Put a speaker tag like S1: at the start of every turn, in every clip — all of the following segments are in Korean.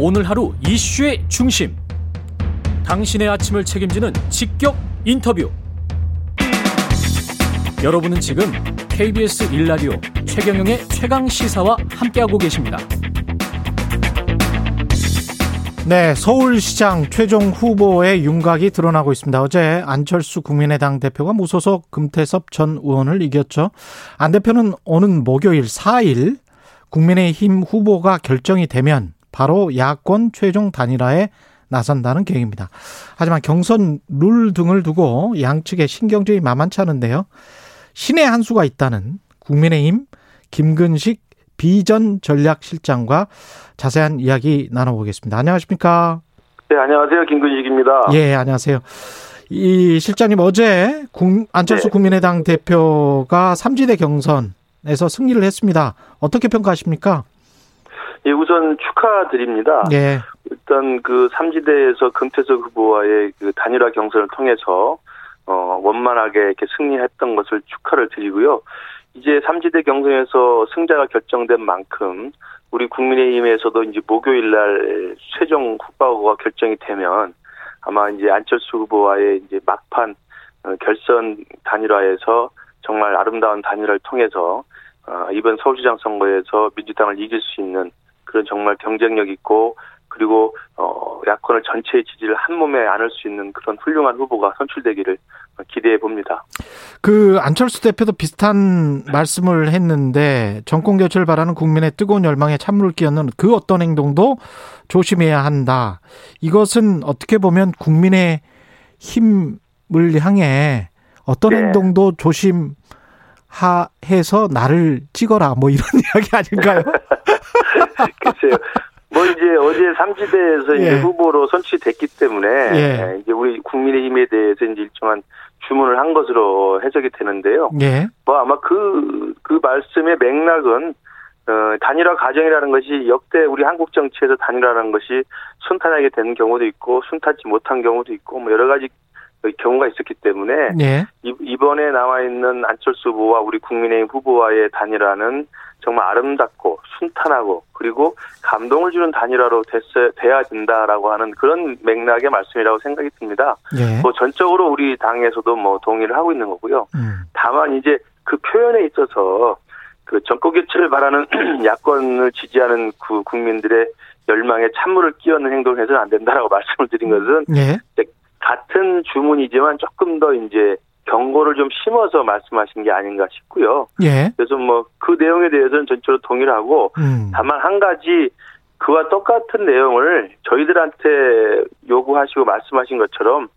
S1: 오늘 하루 이슈의 중심. 당신의 아침을 책임지는 직격 인터뷰. 여러분은 지금 KBS 일라디오 최경영의 최강 시사와 함께하고 계십니다.
S2: 네, 서울시장 최종 후보의 윤곽이 드러나고 있습니다. 어제 안철수 국민의당 대표가 무소속 금태섭 전 의원을 이겼죠. 안 대표는 오는 목요일 4일 국민의힘 후보가 결정이 되면 바로 야권 최종 단일화에 나선다는 계획입니다. 하지만 경선 룰 등을 두고 양측의 신경전이 만만치 않은데요. 신의 한 수가 있다는 국민의힘 김근식 비전 전략실장과 자세한 이야기 나눠보겠습니다. 안녕하십니까?
S3: 네, 안녕하세요. 김근식입니다.
S2: 예, 안녕하세요. 이 실장님 어제 안철수 네. 국민의당 대표가 삼지대 경선에서 승리를 했습니다. 어떻게 평가하십니까?
S3: 예, 우선 축하드립니다. 예. 일단 그 삼지대에서 금태석 후보와의 그 단일화 경선을 통해서 어, 원만하게 이렇게 승리했던 것을 축하를 드리고요. 이제 삼지대 경선에서 승자가 결정된 만큼 우리 국민의힘에서도 이제 목요일 날 최종 후보가 결정이 되면 아마 이제 안철수 후보와의 이제 막판 어, 결선 단일화에서 정말 아름다운 단일화를 통해서 어, 이번 서울시장 선거에서 민주당을 이길 수 있는 그런 정말 경쟁력 있고 그리고 어 야권을 전체의 지지를 한 몸에 안을 수 있는 그런 훌륭한 후보가 선출되기를 기대해 봅니다.
S2: 그 안철수 대표도 비슷한 말씀을 했는데 정권 교체를 바라는 국민의 뜨거운 열망에 찬물을 끼얹는 그 어떤 행동도 조심해야 한다. 이것은 어떻게 보면 국민의 힘을 향해 어떤 네. 행동도 조심 해서 나를 찍어라 뭐 이런 이야기 아닌가요?
S3: 글쎄요. 뭐 이제 어제 삼지대에서 예. 이제 후보로 선출됐기 때문에 예. 이제 우리 국민의힘에 대해서 이제 일정한 주문을 한 것으로 해석이 되는데요. 예. 뭐 아마 그그 그 말씀의 맥락은 어, 단일화 과정이라는 것이 역대 우리 한국 정치에서 단일화라는 것이 순탄하게 되는 경우도 있고 순탄치 못한 경우도 있고 뭐 여러 가지 경우가 있었기 때문에 예. 이번에 나와 있는 안철수 후보와 우리 국민의힘 후보와의 단일화는 정말 아름답고 순탄하고 그리고 감동을 주는 단일화로 됐어, 돼야 된다라고 하는 그런 맥락의 말씀이라고 생각이 듭니다. 예. 뭐 전적으로 우리 당에서도 뭐 동의를 하고 있는 거고요. 음. 다만 이제 그 표현에 있어서 그 정권 교체를 바라는 야권을 지지하는 그 국민들의 열망에 찬물을 끼얹는 행동을 해서는 안 된다라고 말씀을 드린 것은 예. 같은 주문이지만 조금 더 이제 경고를 좀 심어서 말씀하신 게 아닌가 싶고요. 예. 그래서 뭐 그 내용에 대해서는 전적으로 동의를 하고 음. 다만 한 가지 그와 똑같은 내용을 저희들한테 요구하시고 말씀하신 것처럼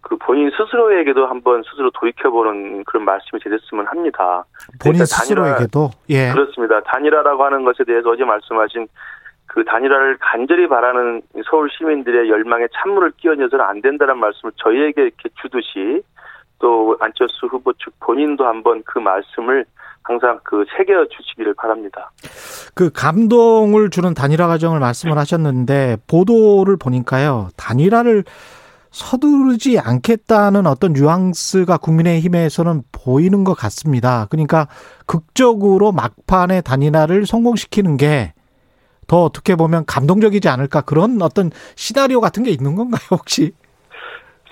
S3: 그 본인 스스로에게도 한번 스스로 돌이켜보는 그런 말씀이 되셨으면 합니다.
S2: 본인 스스로에게도 예
S3: 그렇습니다. 단일화라고 하는 것에 대해서 어제 말씀하신 그 단일화를 간절히 바라는 서울 시민들의 열망에 찬물을 끼얹어서는 안 된다는 말씀을 저희에게 이렇게 주듯이 또 안철수 후보 측 본인도 한번 그 말씀을 항상 그 새겨 주시기를 바랍니다.
S2: 그 감동을 주는 단일화 과정을 말씀을 하셨는데 보도를 보니까요. 단일화를 서두르지 않겠다는 어떤 뉘앙스가 국민의힘에서는 보이는 것 같습니다. 그러니까 극적으로 막판에 단일화를 성공시키는 게 더 어떻게 보면 감동적이지 않을까 그런 어떤 시나리오 같은 게 있는 건가요, 혹시?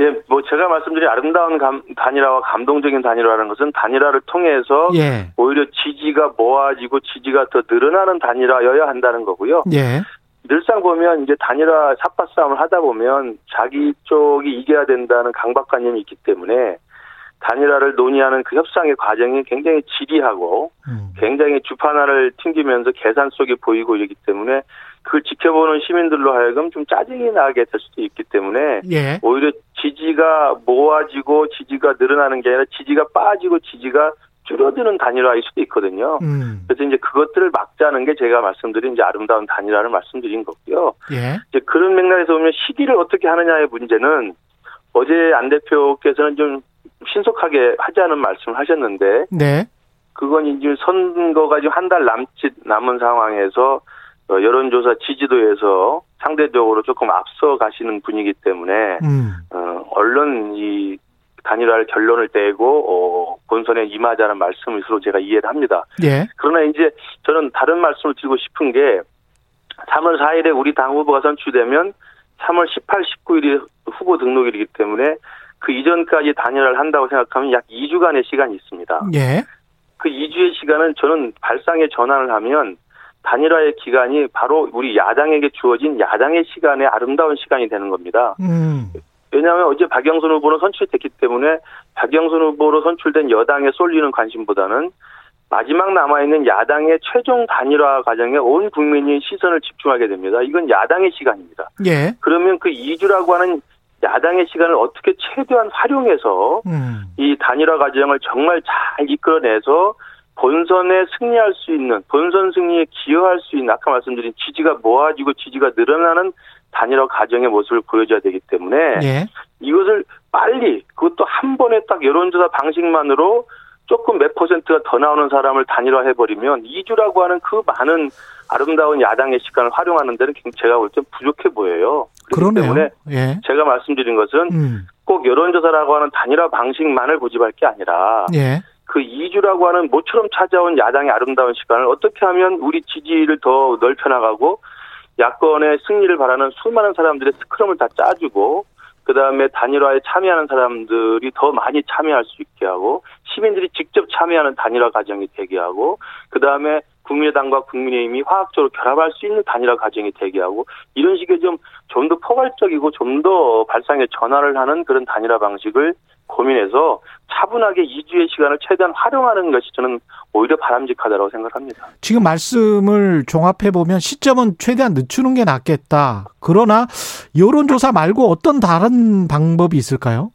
S3: 예, 뭐 제가 말씀드린 아름다운 감, 단일화와 감동적인 단일화라는 것은 단일화를 통해서 예. 오히려 지지가 모아지고 지지가 더 늘어나는 단일화여야 한다는 거고요. 예. 늘상 보면 이제 단일화 삽바 싸움을 하다 보면 자기 쪽이 이겨야 된다는 강박관념이 있기 때문에 단일화를 논의하는 그 협상의 과정이 굉장히 지리하고 음. 굉장히 주판화를 튕기면서 계산 속에 보이고 이러기 때문에 그걸 지켜보는 시민들로 하여금 좀 짜증이 나게 될 수도 있기 때문에 예. 오히려 지지가 모아지고 지지가 늘어나는 게 아니라 지지가 빠지고 지지가 줄어드는 단일화일 수도 있거든요. 음. 그래서 이제 그것들을 막자는 게 제가 말씀드린 이제 아름다운 단일화를 말씀드린 거고요. 예. 이제 그런 맥락에서 보면 시기를 어떻게 하느냐의 문제는 어제 안 대표께서는 좀 신속하게 하자는 말씀을 하셨는데, 네. 그건 이제 선거가 지금 한 달 남짓 남은 상황에서 어, 여론조사 지지도에서 상대적으로 조금 앞서 가시는 분이기 때문에 음. 어, 얼른 이 단일화를 결론을 떼고 어, 본선에 임하자는 말씀을 서로 제가 이해를 합니다. 예. 그러나 이제 저는 다른 말씀을 드리고 싶은 게 3월 4일에 우리 당 후보가 선출되면 3월 18, 19일이 후보 등록일이기 때문에 그 이전까지 단일화를 한다고 생각하면 약 2주간의 시간이 있습니다.
S2: 예.
S3: 그 2주의 시간은 저는 발상의 전환을 하면 단일화의 기간이 바로 우리 야당에게 주어진 야당의 시간의 아름다운 시간이 되는 겁니다.
S2: 음.
S3: 왜냐하면 어제 박영선 후보는 선출됐기 때문에 박영선 후보로 선출된 여당에 쏠리는 관심보다는 마지막 남아있는 야당의 최종 단일화 과정에 온 국민이 시선을 집중하게 됩니다. 이건 야당의 시간입니다.
S2: 예.
S3: 그러면 그 2주라고 하는 야당의 시간을 어떻게 최대한 활용해서
S2: 음.
S3: 이 단일화 과정을 정말 잘 이끌어내서 본선에 승리할 수 있는 본선 승리에 기여할 수 있는 아까 말씀드린 지지가 모아지고 지지가 늘어나는 단일화 과정의 모습을 보여줘야 되기 때문에
S2: 예.
S3: 이것을 빨리 그것도 한 번에 딱 여론조사 방식만으로 조금 몇 퍼센트가 더 나오는 사람을 단일화 해버리면 2주라고 하는 그 많은 아름다운 야당의 시간을 활용하는 데는 제가 볼 땐 부족해 보여요.
S2: 그러네요.
S3: 때문에
S2: 예.
S3: 제가 말씀드린 것은
S2: 음.
S3: 꼭 여론조사라고 하는 단일화 방식만을 고집할 게 아니라
S2: 예.
S3: 그 2주라고 하는 모처럼 찾아온 야당의 아름다운 시간을 어떻게 하면 우리 지지를 더 넓혀나가고 야권의 승리를 바라는 수많은 사람들의 스크럼을 다 짜주고 그 다음에 단일화에 참여하는 사람들이 더 많이 참여할 수 있게 하고 시민들이 직접 참여하는 단일화 과정이 되게 하고 그 다음에 국민의당과 국민의힘이 화학적으로 결합할 수 있는 단일화 과정이 되게 하고 이런 식의 좀 좀 더 포괄적이고 좀 더 발상의 전환을 하는 그런 단일화 방식을 고민해서 차분하게 2주의 시간을 최대한 활용하는 것이 저는 오히려 바람직하다고 생각합니다.
S2: 지금 말씀을 종합해 보면 시점은 최대한 늦추는 게 낫겠다. 그러나 여론조사 말고 어떤 다른 방법이 있을까요?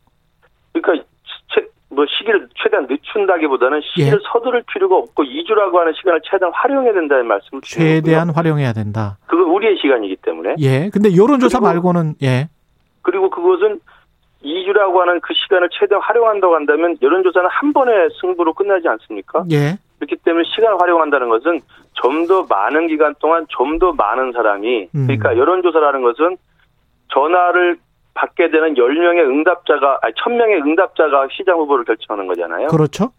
S3: 뭐 시기를 최대한 늦춘다기보다는 시기를 예. 서두를 필요가 없고 2주라고 하는 시간을 최대한 활용해야 된다는 말씀을
S2: 최대한 활용해야 된다.
S3: 그건 우리의 시간이기 때문에.
S2: 예. 근데 여론조사 말고는 예.
S3: 그리고 그것은 2주라고 하는 그 시간을 최대한 활용한다고 한다면 여론조사는 한 번에 승부로 끝나지 않습니까?
S2: 예.
S3: 그렇기 때문에 시간을 활용한다는 것은 좀 더 많은 기간 동안 좀 더 많은 사람이
S2: 음.
S3: 그러니까 여론조사라는 것은 전화를 받게 되는 10명의 응답자가 아니 1000명의 응답자가 시장 후보를 결정하는 거잖아요.
S2: 그렇죠.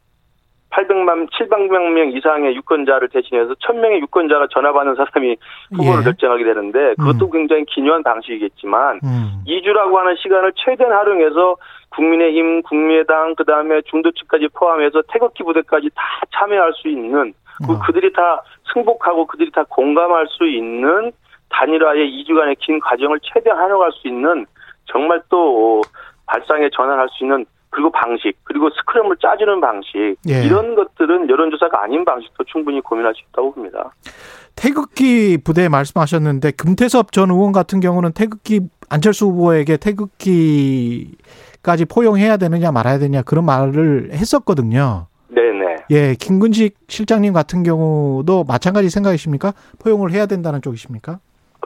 S3: 800만 700명 이상의 유권자를 대신해서 1000명의 유권자가 전화 받는 사람이 후보를
S2: 예.
S3: 결정하게 되는데 그것도
S2: 음.
S3: 굉장히 기묘한 방식이겠지만
S2: 음.
S3: 2주라고 하는 시간을 최대한 활용해서 국민의힘, 국민의당, 그 다음에 중도층까지 포함해서 태극기 부대까지 다 참여할 수 있는 그
S2: 어.
S3: 그들이 다 승복하고 그들이 다 공감할 수 있는 단일화의 2주간의 긴 과정을 최대한 활용할 수 있는 정말 또 발상에 전환할 수 있는 그리고 방식 그리고 스크럼을 짜주는 방식
S2: 예.
S3: 이런 것들은 여론조사가 아닌 방식도 충분히 고민할 수 있다고 봅니다.
S2: 태극기 부대 말씀하셨는데 금태섭 전 의원 같은 경우는 태극기 안철수 후보에게 태극기까지 포용해야 되느냐 말아야 되느냐 그런 말을 했었거든요.
S3: 네네.
S2: 예, 김근식 실장님 같은 경우도 마찬가지 생각이십니까? 포용을 해야 된다는 쪽이십니까?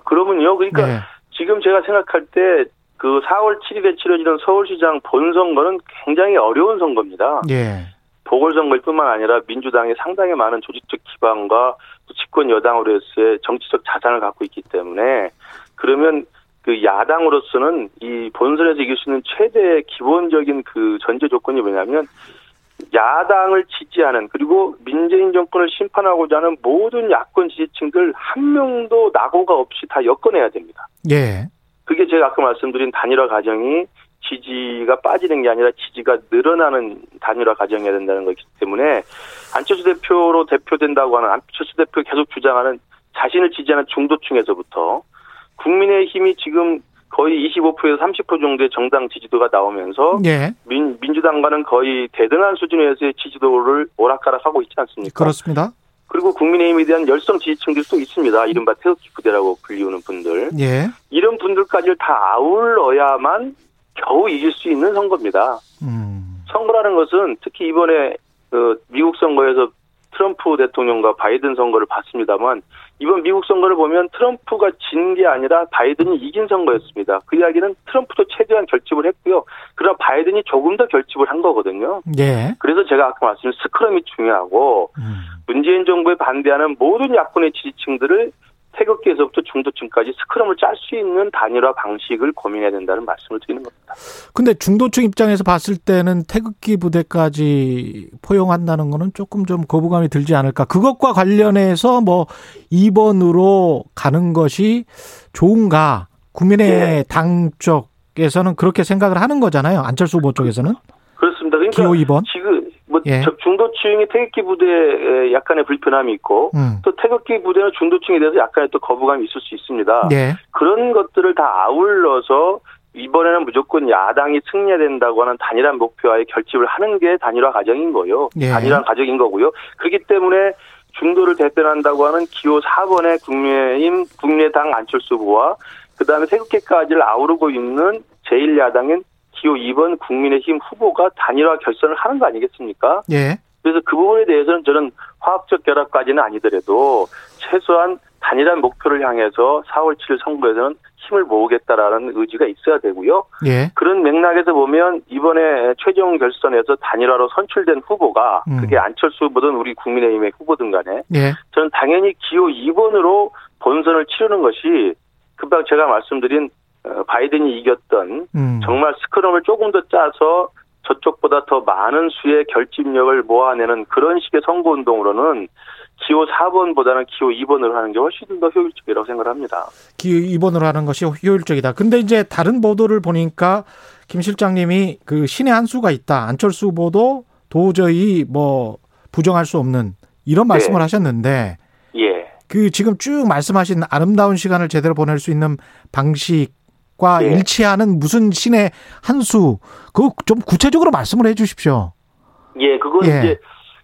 S3: 그러면요. 그러니까
S2: 네.
S3: 지금 제가 생각할 때 그 4월 7일에 치러지는 서울시장 본선거는 굉장히 어려운 선거입니다.
S2: 예.
S3: 보궐선거일 뿐만 아니라 민주당이 상당히 많은 조직적 기반과 또 집권 여당으로서의 정치적 자산을 갖고 있기 때문에 그러면 그 야당으로서는 이 본선에서 이길 수 있는 최대의 기본적인 그 전제 조건이 뭐냐면 야당을 지지하는 그리고 민재인 정권을 심판하고자 하는 모든 야권 지지층들 한 명도 낙오가 없이 다 엮어내야 됩니다.
S2: 예.
S3: 그게 제가 아까 말씀드린 단일화 과정이 지지가 빠지는 게 아니라 지지가 늘어나는 단일화 과정이어야 된다는 거기 때문에 안철수 대표로 대표된다고 하는 안철수 대표 계속 주장하는 자신을 지지하는 중도층에서부터 국민의 힘이 지금 거의 25%에서 30% 정도의 정당 지지도가 나오면서
S2: 예.
S3: 민, 민주당과는 거의 대등한 수준에서의 지지도를 오락가락하고 있지 않습니까?
S2: 그렇습니다.
S3: 그리고 국민의힘에 대한 열성 지지층들도 있습니다. 이른바 태극기 부대라고 불리우는 분들.
S2: 예.
S3: 이런 분들까지를 다 아울러야만 겨우 이길 수 있는 선거입니다.
S2: 음.
S3: 선거라는 것은 특히 이번에 그 미국 선거에서 트럼프 대통령과 바이든 선거를 봤습니다만 이번 미국 선거를 보면 트럼프가 진 게 아니라 바이든이 이긴 선거였습니다. 그 이야기는 트럼프도 최대한 결집을 했고요. 그러나 바이든이 조금 더 결집을 한 거거든요.
S2: 예.
S3: 그래서 제가 아까 말씀드린 스크럼이 중요하고
S2: 음.
S3: 문재인 정부에 반대하는 모든 야권의 지지층들을 태극기에서부터 중도층까지 스크럼을 짤 수 있는 단일화 방식을 고민해야 된다는 말씀을 드리는 겁니다.
S2: 근데 중도층 입장에서 봤을 때는 태극기 부대까지 포용한다는 거는 조금 좀 거부감이 들지 않을까. 그것과 관련해서 뭐 2번으로 가는 것이 좋은가. 국민의 당 쪽에서는 그렇게 생각을 하는 거잖아요. 안철수 후보 쪽에서는.
S3: 그렇습니다. 그러니까
S2: 기호 2번.
S3: 지금 뭐 예. 중도층이 태극기 부대에 약간의 불편함이 있고 음. 또 태극기 부대는 중도층에 대해서 약간의 또 거부감이 있을 수 있습니다. 예. 그런 것들을 다 아울러서 이번에는 무조건 야당이 승리해야 된다고 하는 단일한 목표와의 결집을 하는 게 단일화 과정인 거예요. 예. 단일화 과정인 거고요. 그렇기 때문에 중도를 대변한다고 하는 기호 4번의 국민의힘 국민의당 안철수 후보와 그다음에 태극기까지를 아우르고 있는 제1야당인 기호 2번 국민의힘 후보가 단일화 결선을 하는 거 아니겠습니까? 예. 그래서 그 부분에 대해서는 저는 화학적 결합까지는 아니더라도 최소한 단일한 목표를 향해서 4월 7일 선거에서는 힘을 모으겠다라는 의지가 있어야 되고요. 예. 그런 맥락에서 보면 이번에 최종 결선에서 단일화로 선출된 후보가 음. 그게 안철수 후보든 우리 국민의힘의 후보든 간에 예. 저는 당연히 기호 2번으로 본선을 치르는 것이 금방 제가 말씀드린 어, 바이든이 이겼던 음. 정말 스크럼을 조금 더 짜서 저쪽보다 더 많은 수의 결집력을 모아내는 그런 식의 선거 운동으로는 기호 4번보다는 기호 2번으로 하는 게 훨씬 더 효율적이라고 생각을 합니다.
S2: 기호 2번으로 하는 것이 효율적이다. 근데 이제 다른 보도를 보니까 김 실장님이 그 신의 한 수가 있다. 안철수 후보도 도저히 뭐 부정할 수 없는 이런 말씀을 네. 하셨는데 예. 그 지금 쭉 말씀하신 아름다운 시간을 제대로 보낼 수 있는 방식 과 예. 일치하는 무슨 신의 한 수, 그거 좀 구체적으로 말씀을 해 주십시오.
S3: 예, 그건 예. 이제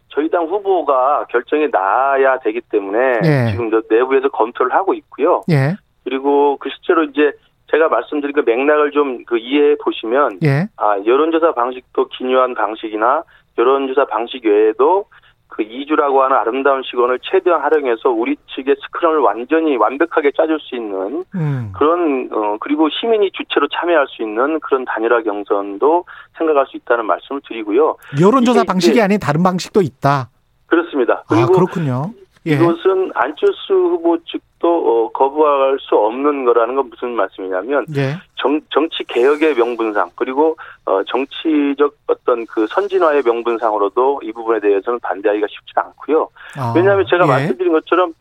S3: 저희 당 후보가 결정이 나야 되기 때문에 예. 지금 내부에서 검토를 하고 있고요. 예. 그리고 그 실제로 이제 제가 말씀드린 그 맥락을 좀 그 이해해 보시면 예. 아 여론조사 방식도 기묘한 방식이나 여론조사 방식 외에도 그 2주라고 하는 아름다운 시간을 최대한 활용해서 우리 측의 스크럼을 완전히 완벽하게 짜줄 수 있는 음. 그런 어 그리고 시민이 주체로 참여할 수 있는 그런 단일화 경선도 생각할 수 있다는 말씀을 드리고요.
S2: 여론조사 방식이 아닌 다른 방식도 있다.
S3: 그렇습니다.
S2: 아, 그렇군요.
S3: 예. 이것은 안철수 후보 측도 어, 거부할 수 없는 거라는 건 무슨 말씀이냐면 예. 정, 정치 개혁의 명분상 그리고 어, 정치적 어떤 그 선진화의 명분상으로도 이 부분에 대해서는 반대하기가 쉽지 않고요. 아, 왜냐하면 제가 예. 말씀드린 것처럼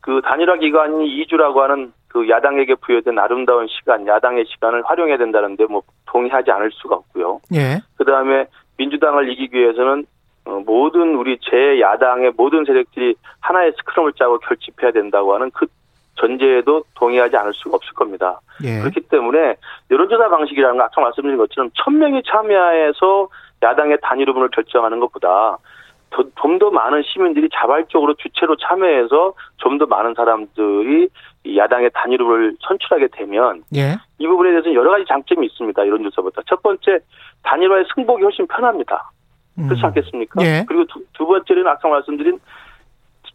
S3: 그 단일화 기간이 2주라고 하는 그 야당에게 부여된 아름다운 시간, 야당의 시간을 활용해야 된다는데 뭐 동의하지 않을 수가 없고요. 예. 그 다음에 민주당을 이기기 위해서는 어, 모든 우리 제 야당의 모든 세력들이 하나의 스크럼을 짜고 결집해야 된다고 하는 그 전제에도 동의하지 않을 수가 없을 겁니다. 예. 그렇기 때문에 여론조사 방식이라는 거 아까 말씀드린 것처럼 천 명이 참여해서 야당의 단일 후보를 결정하는 것보다 좀 더 많은 시민들이 자발적으로 주체로 참여해서 좀 더 많은 사람들이 야당의 단일 후보를 선출하게 되면 예. 이 부분에 대해서는 여러 가지 장점이 있습니다. 여론조사보다 첫 번째 단일화의 승복이 훨씬 편합니다. 그렇지 음. 않겠습니까? 예. 그리고 두, 두 번째는 아까 말씀드린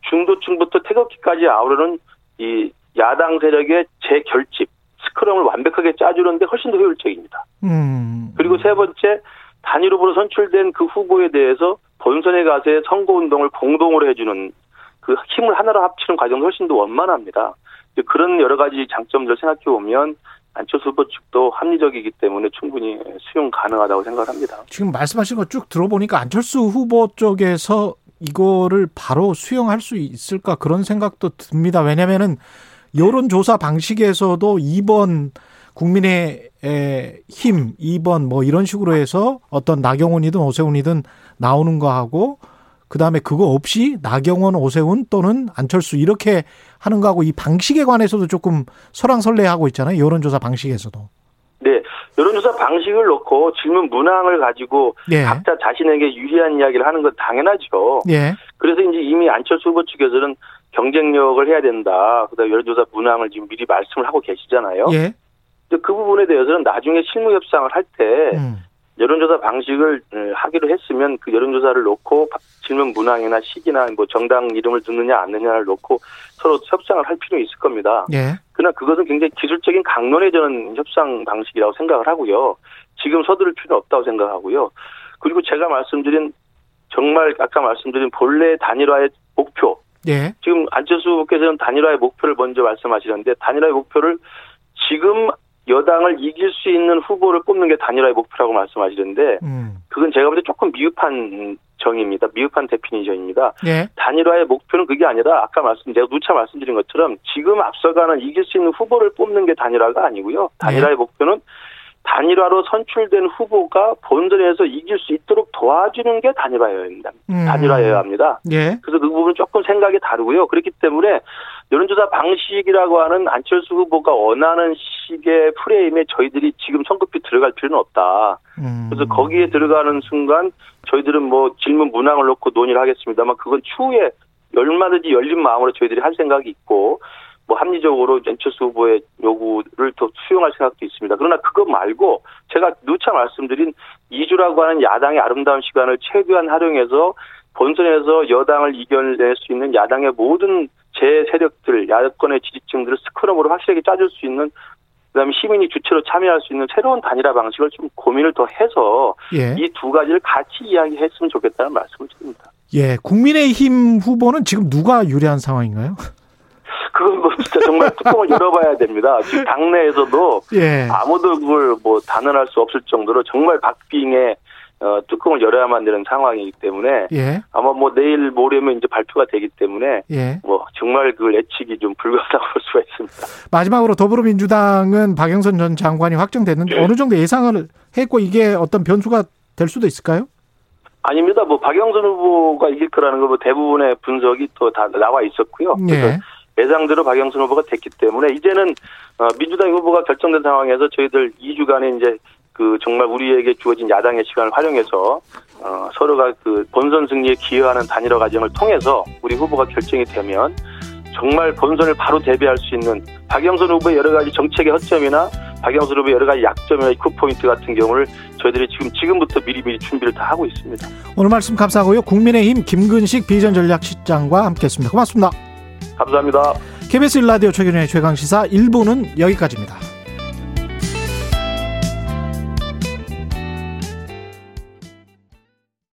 S3: 중도층부터 태극기까지 아우르는 이 야당 세력의 재결집, 스크럼을 완벽하게 짜주는데 훨씬 더 효율적입니다. 음. 그리고 세 번째 단일 후보로 선출된 그 후보에 대해서 본선에 가서의 선거 운동을 공동으로 해주는 그 힘을 하나로 합치는 과정도 훨씬 더 원만합니다. 그런 여러 가지 장점들을 생각해 보면 안철수 후보 측도 합리적이기 때문에 충분히 수용 가능하다고 생각합니다.
S2: 지금 말씀하신 거 쭉 들어보니까 안철수 후보 쪽에서 이거를 바로 수용할 수 있을까 그런 생각도 듭니다. 왜냐면은 여론조사 방식에서도 2번 국민의 힘 2번 뭐 이런 식으로 해서 어떤 나경원이든 오세훈이든 나오는 거 하고 그 다음에 그거 없이 나경원, 오세훈 또는 안철수 이렇게 하는 거하고 이 방식에 관해서도 조금 설랑설레하고 있잖아요. 여론조사 방식에서도.
S3: 네. 여론조사 방식을 놓고 질문 문항을 가지고 예. 각자 자신에게 유리한 이야기를 하는 건 당연하죠. 예. 그래서 이제 이미 안철수 후보 측에서는 경쟁력을 해야 된다. 그다음 에 여론조사 문항을 지금 미리 말씀을 하고 계시잖아요. 예. 그 부분에 대해서는 나중에 실무 협상을 할때 음. 여론조사 방식을 어, 하기로 했으면 그 여론조사를 놓고 질문 문항이나 시기나 뭐 정당 이름을 듣느냐 안 듣느냐를 놓고 서로 협상을 할 필요 있을 겁니다. 예. 그러나 그것은 굉장히 기술적인 강론의 저는 협상 방식이라고 생각을 하고요. 지금 서두를 필요는 없다고 생각하고요. 그리고 제가 말씀드린 정말 아까 말씀드린 본래 단일화의 목표 예. 지금 안철수 후보께서는 단일화의 목표를 먼저 말씀하시는데 단일화의 목표를 지금 여당을 이길 수 있는 후보를 뽑는 게 단일화의 목표라고 말씀하시는데 음. 그건 제가 볼 때 조금 미흡한 정의입니다. 미흡한 데피니션입니다. 예. 단일화의 목표는 그게 아니라 아까 말씀 제가 누차 말씀드린 것처럼 지금 앞서가는 이길 수 있는 후보를 뽑는 게 단일화가 아니고요. 단일화의 예. 목표는 단일화로 선출된 후보가 본선에서 이길 수 있도록 도와주는 게 단일화여야 합니다. 음. 단일화여야 합니다. 예. 그래서 그 부분은 조금 생각이 다르고요. 그렇기 때문에 여론조사 방식이라고 하는 안철수 후보가 원하는 식의 프레임에 저희들이 지금 성급히 들어갈 필요는 없다. 음. 그래서 거기에 들어가는 순간 저희들은 뭐 질문 문항을 놓고 논의를 하겠습니다만 그건 추후에 얼마든지 열린 마음으로 저희들이 할 생각이 있고 뭐 합리적으로 안철수 후보의 요구를 더 수용할 생각도 있습니다. 그러나 그것 말고 제가 누차 말씀드린 2주라고 하는 야당의 아름다운 시간을 최대한 활용해서 본선에서 여당을 이겨낼 수 있는 야당의 모든 제 세력들, 야권의 지지층들을 스크럼으로 확실하게 짜줄 수 있는 그다음에 시민이 주체로 참여할 수 있는 새로운 단일화 방식을 좀 고민을 더 해서 예. 이두 가지를 같이 이야기했으면 좋겠다는 말씀을 드립니다.
S2: 예, 국민의힘 후보는 지금 누가 유리한 상황인가요?
S3: 그건 뭐 진짜 정말 뚜껑을 열어봐야 됩니다. 지금 당내에서도 예. 아무도 그걸 뭐 단언할 수 없을 정도로 정말 박빙의 어, 뚜껑을 열어야만 되는 상황이기 때문에 예. 아마 뭐 내일 모레면 이제 발표가 되기 때문에 예. 뭐 정말 그 예측이 좀 불가하다고 볼 수가 있습니다.
S2: 마지막으로 더불어민주당은 박영선 전 장관이 확정됐는데 네. 어느 정도 예상을 했고 이게 어떤 변수가 될 수도 있을까요?
S3: 아닙니다. 뭐 박영선 후보가 이길 거라는 거뭐 대부분의 분석이 또 다 나와 있었고요. 그래서 예. 예상대로 박영선 후보가 됐기 때문에 이제는 어, 민주당 후보가 결정된 상황에서 저희들 2주간의 이제 그 정말 우리에게 주어진 야당의 시간을 활용해서 어, 서로가 그 본선 승리에 기여하는 단일화 과정을 통해서 우리 후보가 결정이 되면 정말 본선을 바로 대비할 수 있는 박영선 후보의 여러 가지 정책의 허점이나 박영선 후보의 여러 가지 약점이나 이코포인트 같은 경우를 저희들이 지금 지금부터 미리미리 준비를 다 하고 있습니다.
S2: 오늘 말씀 감사하고요. 국민의힘 김근식 비전전략실장과 함께했습니다. 고맙습니다.
S3: 감사합니다.
S2: KBS 일라디오 최근의 최강시사 1부는 여기까지입니다.